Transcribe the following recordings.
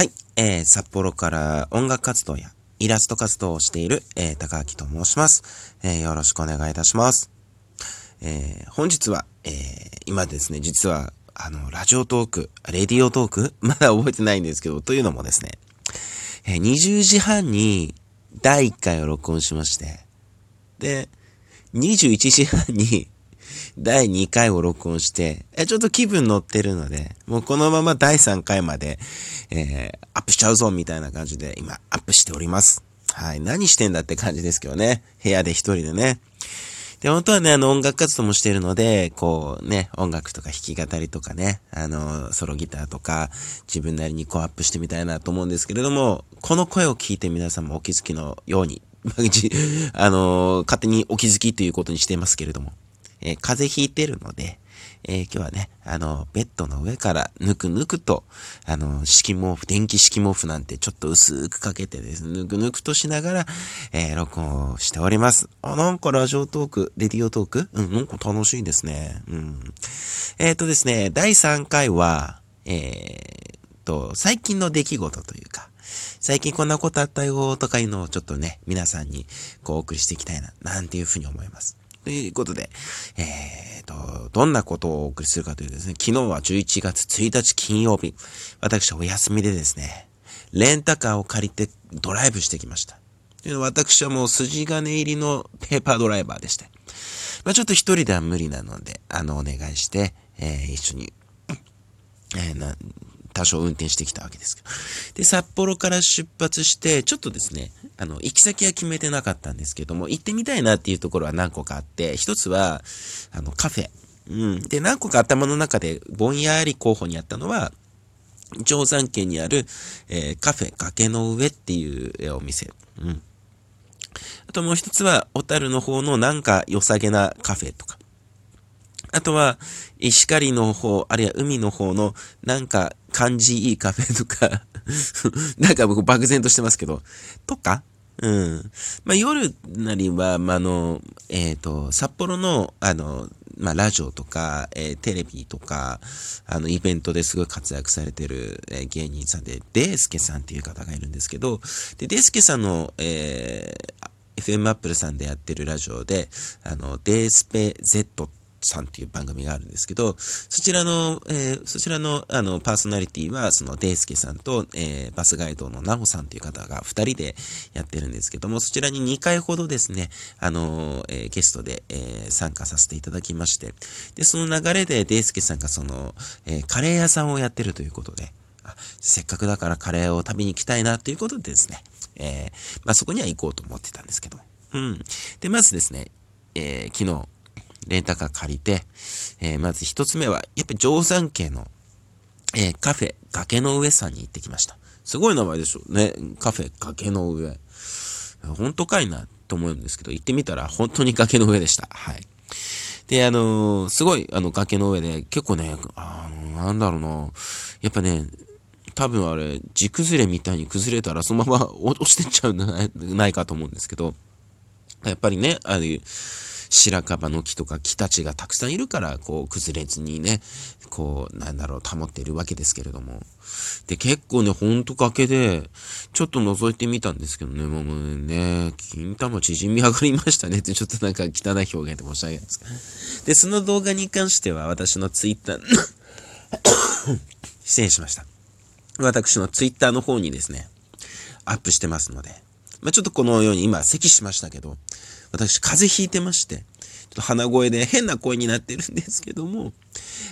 はい、えー、札幌から音楽活動やイラスト活動をしている、えー、高明と申します。えー、よろしくお願いいたします。えー、本日は、えー、今ですね、実は、あの、ラジオトーク、レディオトーク まだ覚えてないんですけど、というのもですね、えー、20時半に第1回を録音しまして、で、21時半に第2回を録音して、え、ちょっと気分乗ってるので、もうこのまま第3回まで、えー、アップしちゃうぞみたいな感じで今アップしております。はい。何してんだって感じですけどね。部屋で一人でね。で、本当はね、あの、音楽活動もしてるので、こうね、音楽とか弾き語りとかね、あの、ソロギターとか、自分なりにこうアップしてみたいなと思うんですけれども、この声を聞いて皆さんもお気づきのように、あの、勝手にお気づきということにしていますけれども、えー風邪ひいてるので、えー今日はね、あの、ベッドの上からぬくぬくと、あの、敷毛布、電気敷毛布なんてちょっと薄くかけてですね、ぬくぬくとしながら、えー録音をしております。あ、なんかラジオトーク、レディオトーク？うん、なんか楽しいですね。うん。えっ、とですね、第3回は、えーと、最近の出来事というか、最近こんなことあったよとかいうのをちょっとね、皆さんにこうお送りしていきたいな、なんていうふうに思います。ということで、えーと、どんなことをお送りするかというとですね、昨日は11月1日金曜日、私はお休みでですね、レンタカーを借りてドライブしてきました。というの私はもう筋金入りのペーパードライバーでして、まあちょっと一人では無理なので、あの、お願いして、えー一緒にえーな、多少運転してきたわけですけど。で、札幌から出発して、ちょっとですね、あの、行き先は決めてなかったんですけども、行ってみたいなっていうところは何個かあって、一つは、あの、カフェ。うん。で、何個か頭の中でぼんやり候補にあったのは、定山県にある、えーカフェ崖の上っていうお店。うん。あともう一つは、小樽の方のなんか良さげなカフェとか。あとは、石狩の方、あるいは海の方の、なんか、感じいいカフェとか、なんか僕漠然としてますけど、とか、うん。まあ、夜なりは、まあ、あの、えっ、と、札幌の、あの、まあ、ラジオとか、えーテレビとか、あの、イベントですごい活躍されてる、えー芸人さんで、デースケさんっていう方がいるんですけど、で、デースケさんの、えー FM アップルさんでやってるラジオで、あの、デースペ Z っさんっていう番組があるんですけど、そちらの、えーそちらの、あの、パーソナリティは、その、デイスケさんと、えーバスガイドのナホさんという方が二人でやってるんですけども、そちらに2回ほどですね、あの、えーゲストで、えー参加させていただきまして、で、その流れで、デイスケさんがその、えーカレー屋さんをやってるということで、あせっかくだからカレーを食べに行きたいなということでですね、えーまあ、そこには行こうと思ってたんですけど。うん。で、まずですね、えー昨日、レンタカー借りて、えーまず一つ目は、やっぱり定山系の、えーカフェ、崖の上さんに行ってきました。すごい名前でしょね。カフェ、崖の上。本当かいなと思うんですけど、行ってみたら本当に崖の上でした。はい。で、あのーすごい、あの、崖の上で、結構ね、あのなんだろうな、やっぱね、多分あれ、地崩れみたいに崩れたらそのまま落ちてっちゃうんじゃないかと思うんですけど、やっぱりね、ああいう白樺の木とか木たちがたくさんいるから、こう、崩れずにね、こう、なんだろう、保っているわけですけれども。で、結構ね、ほんと崖で、ちょっと覗いてみたんですけどね、もうね、金玉縮み上がりましたねって、ちょっとなんか汚い表現で申し訳ないです。で、その動画に関しては、私のツイッター、失礼しました。私のツイッターの方にですね、アップしてますので、まあ、ちょっとこのように今、咳しましたけど、私、風邪ひいてまして、ちょっと鼻声で変な声になってるんですけども、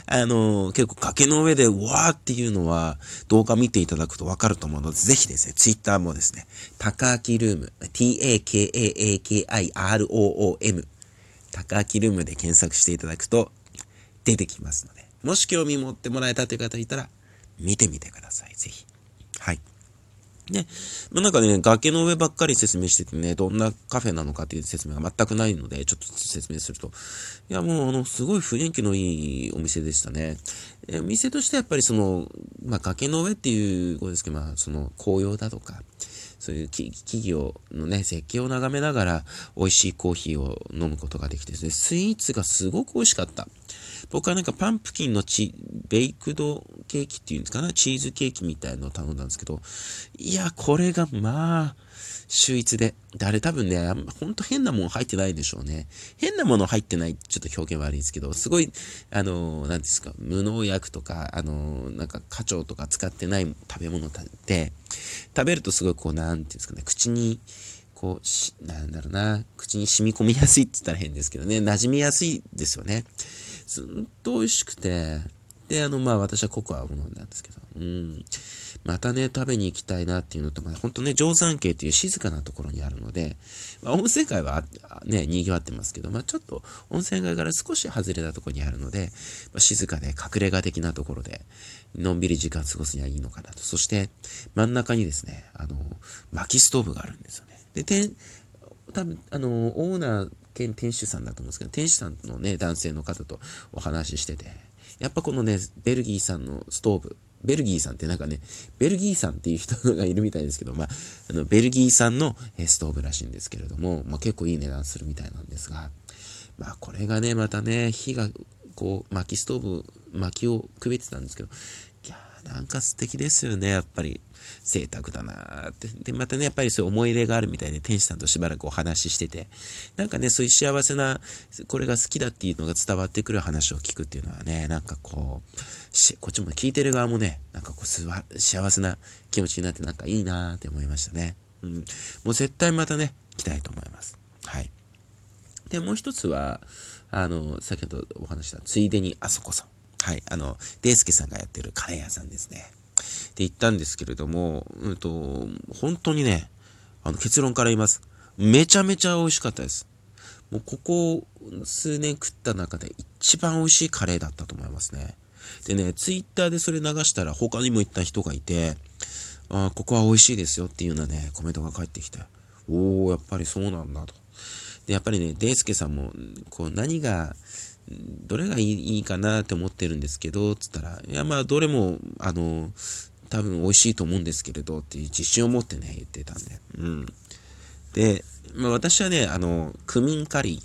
あの結構崖の上でわーっていうのは動画見ていただくとわかると思うので、ぜひですね、ツイッターもですね、高明ルーム、t-a-k-a-a-k-i-r-o-o-m、高明ルームで検索していただくと出てきますので、もし興味持ってもらえたという方いたら、見てみてください、ぜひ。はい。で、まあ、なんかね、崖の上ばっかり説明しててね、どんなカフェなのかっていう説明が全くないので、ちょっと説明すると。いや、もう、あの、すごい雰囲気のいいお店でしたね。えお店としてやっぱりその、まあ、崖の上っていうことですけど、まあ、その、紅葉だとか、そういう企業のね、絶景を眺めながら、美味しいコーヒーを飲むことができてですね、スイーツがすごく美味しかった。僕はなんかパンプキンのチ、ベイクドケーキっていうんですかね、チーズケーキみたいのを頼んだんですけど、いや、これがまあ、秀逸で。で、あれ多分ね、ほんと変なもん入ってないでしょうね。変なもの入ってない、ちょっと表現悪いんですけど、すごい、あの、なんですか、無農薬とか、あの、なんか、花鳥とか使ってない食べ物で、食べるとすごいこう、なんていうんですかね、口に、こう、し、なんだろうな、口に染み込みやすいって言ったら変ですけどね、馴染みやすいですよね。ずっと美味しくて、で、あの、まあ私はココアを飲んだんですけど、うん。またね、食べに行きたいなっていうのと、まあ、ほんとね、定山渓という静かなところにあるので、まあ、温泉街はね、賑わってますけど、まあ、ちょっと温泉街から少し外れたところにあるので、まあ、静かで隠れ家的なところで、のんびり時間過ごすにはいいのかなと。そして、真ん中にですね、あの、薪ストーブがあるんですよね。で、て多分、あの、オーナー兼店主さんだと思うんですけど、店主さんのね、男性の方とお話ししてて、やっぱこのね、ベルギー産のストーブ、ベルギーさんってなんかね、ベルギーさんっていう人がいるみたいですけど、まあ、あの、ベルギー産のストーブらしいんですけれども、まあ結構いい値段するみたいなんですが、まあこれがね、またね、火が、こう、薪ストーブ、薪をくべてたんですけど、なんか素敵ですよね、やっぱり。贅沢だなーって。で、またね、やっぱりそういう思い入れがあるみたいで、天使さんとしばらくお話ししてて、なんかね、そういう幸せな、これが好きだっていうのが伝わってくる話を聞くっていうのはね、なんかこう、しこっちも聞いてる側もね、なんかこう、幸せな気持ちになってなんかいいなーって思いましたね。うん。もう絶対またね、来たいと思います。はい。で、もう一つは、あの、先ほどお話した、ついでにあそこさん。はい。あの、デイスケさんがやってるカレー屋さんですね。って言ったんですけれども、うんと、本当にね、あの、結論から言います。めちゃめちゃ美味しかったです。もうここ数年食った中で一番美味しいカレーだったと思いますね。でね、ツイッターでそれ流したら他にも言った人がいて、あここは美味しいですよっていうようなね、コメントが返ってきて、おー、やっぱりそうなんだと。で、やっぱりね、デイスケさんも、こう何が、どれがいいかなって思ってるんですけど、つったら、いや、まあ、どれも、あの、多分美味しいと思うんですけれどっていう自信を持ってね、言ってたんで。うん。で、まあ私はね、あの、クミンカリ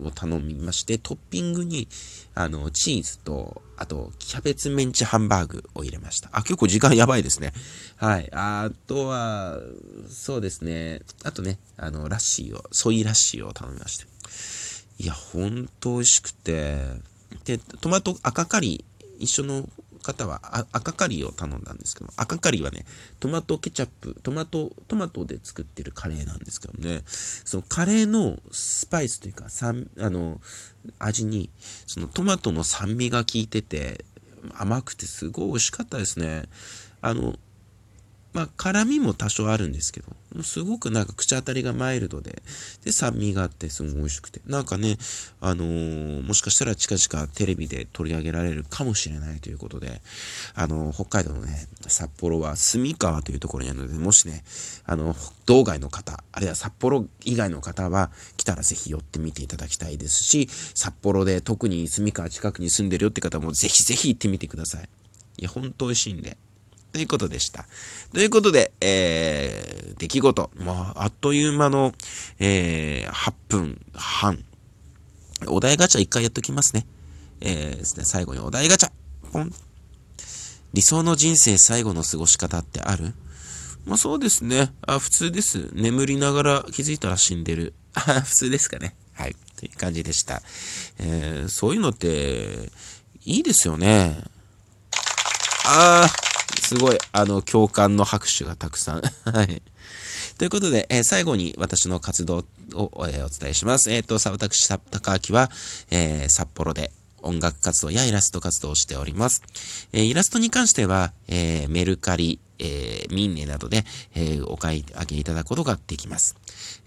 ーを頼みまして、トッピングに、あの、チーズと、あと、キャベツメンチハンバーグを入れました。あ、結構時間やばいですね。はい。あとは、そうですね。あとね、あの、ラッシーを、ソイラッシーを頼みまして。いや、ほんと美味しくて。で、トマト赤カリ、一緒の方は赤カリを頼んだんですけど、赤カリはね、トマトケチャップ、トマト、トマトで作ってるカレーなんですけどね、そのカレーのスパイスというか、酸、あの、味に、そのトマトの酸味が効いてて、甘くてすごい美味しかったですね。あの、まあ、辛みも多少あるんですけど、すごくなんか口当たりがマイルドで、で、酸味があってすごい美味しくて、なんかね、あのー、もしかしたら近々テレビで取り上げられるかもしれないということで、あのー、北海道のね、札幌は住川というところにあるので、もしね、あの、道外の方、あるいは札幌以外の方は来たらぜひ寄ってみていただきたいですし、札幌で特に住川近くに住んでるよって方もぜひぜひ行ってみてください。いや、ほんと美味しいんで。ということでした。ということで、えー、出来事。まあ、あっという間の、えー、8分半。お題ガチャ一回やっときますね。えー、ですね、最後にお題ガチャ。ポン。理想の人生最後の過ごし方ってある？まあそうですね。あ、普通です。眠りながら気づいたら死んでる。あ、普通ですかね。はい。という感じでした。えー、そういうのって、いいですよね。あー。すごい、あの、共感の拍手がたくさん。はい。ということで、えー、最後に私の活動を、えー、お伝えします。えっ、ー、と、さ、私、高明は、え札幌で音楽活動やイラスト活動をしております。えイラストに関しては、えメルカリ、えミンネなどで、えお買い上げいただくことができます。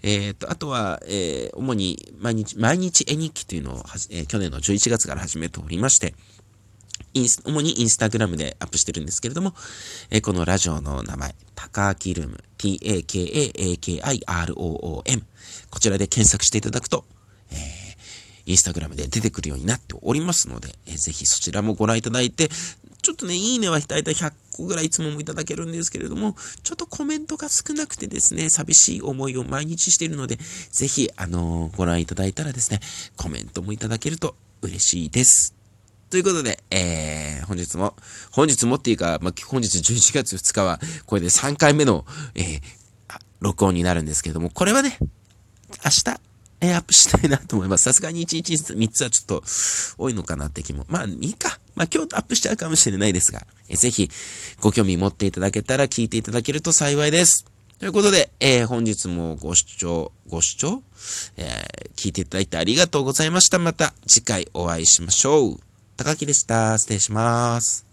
えっ、と、あとは、え主に毎日、毎日絵日記というのを、え去年の11月から始めておりまして、主にインスタグラムでアップしてるんですけれども、えー、このラジオの名前、タカーキルーム、t-a-k-a-a-k-i-r-o-o-m。こちらで検索していただくと、えー、インスタグラムで出てくるようになっておりますので、えー、ぜひそちらもご覧いただいて、ちょっとね、いいねは大体100個ぐらいいつももいただけるんですけれども、ちょっとコメントが少なくてですね、寂しい思いを毎日しているので、ぜひ、あのー、ご覧いただいたらですね、コメントもいただけると嬉しいです。ということで、えー、本日も、本日もっていうか、まあ、本日11月2日は、これで3回目の、えー、録音になるんですけれども、これはね、明日、えー、アップしたいなと思います。さすがに1日3つはちょっと多いのかなって気も。まあ、いいか。まあ、今日アップしちゃうかもしれないですが、えー、ぜひ、ご興味持っていただけたら聞いていただけると幸いです。ということで、えー、本日もご視聴、ご視聴、えー、聞いていただいてありがとうございました。また次回お会いしましょう。高木でした。失礼します。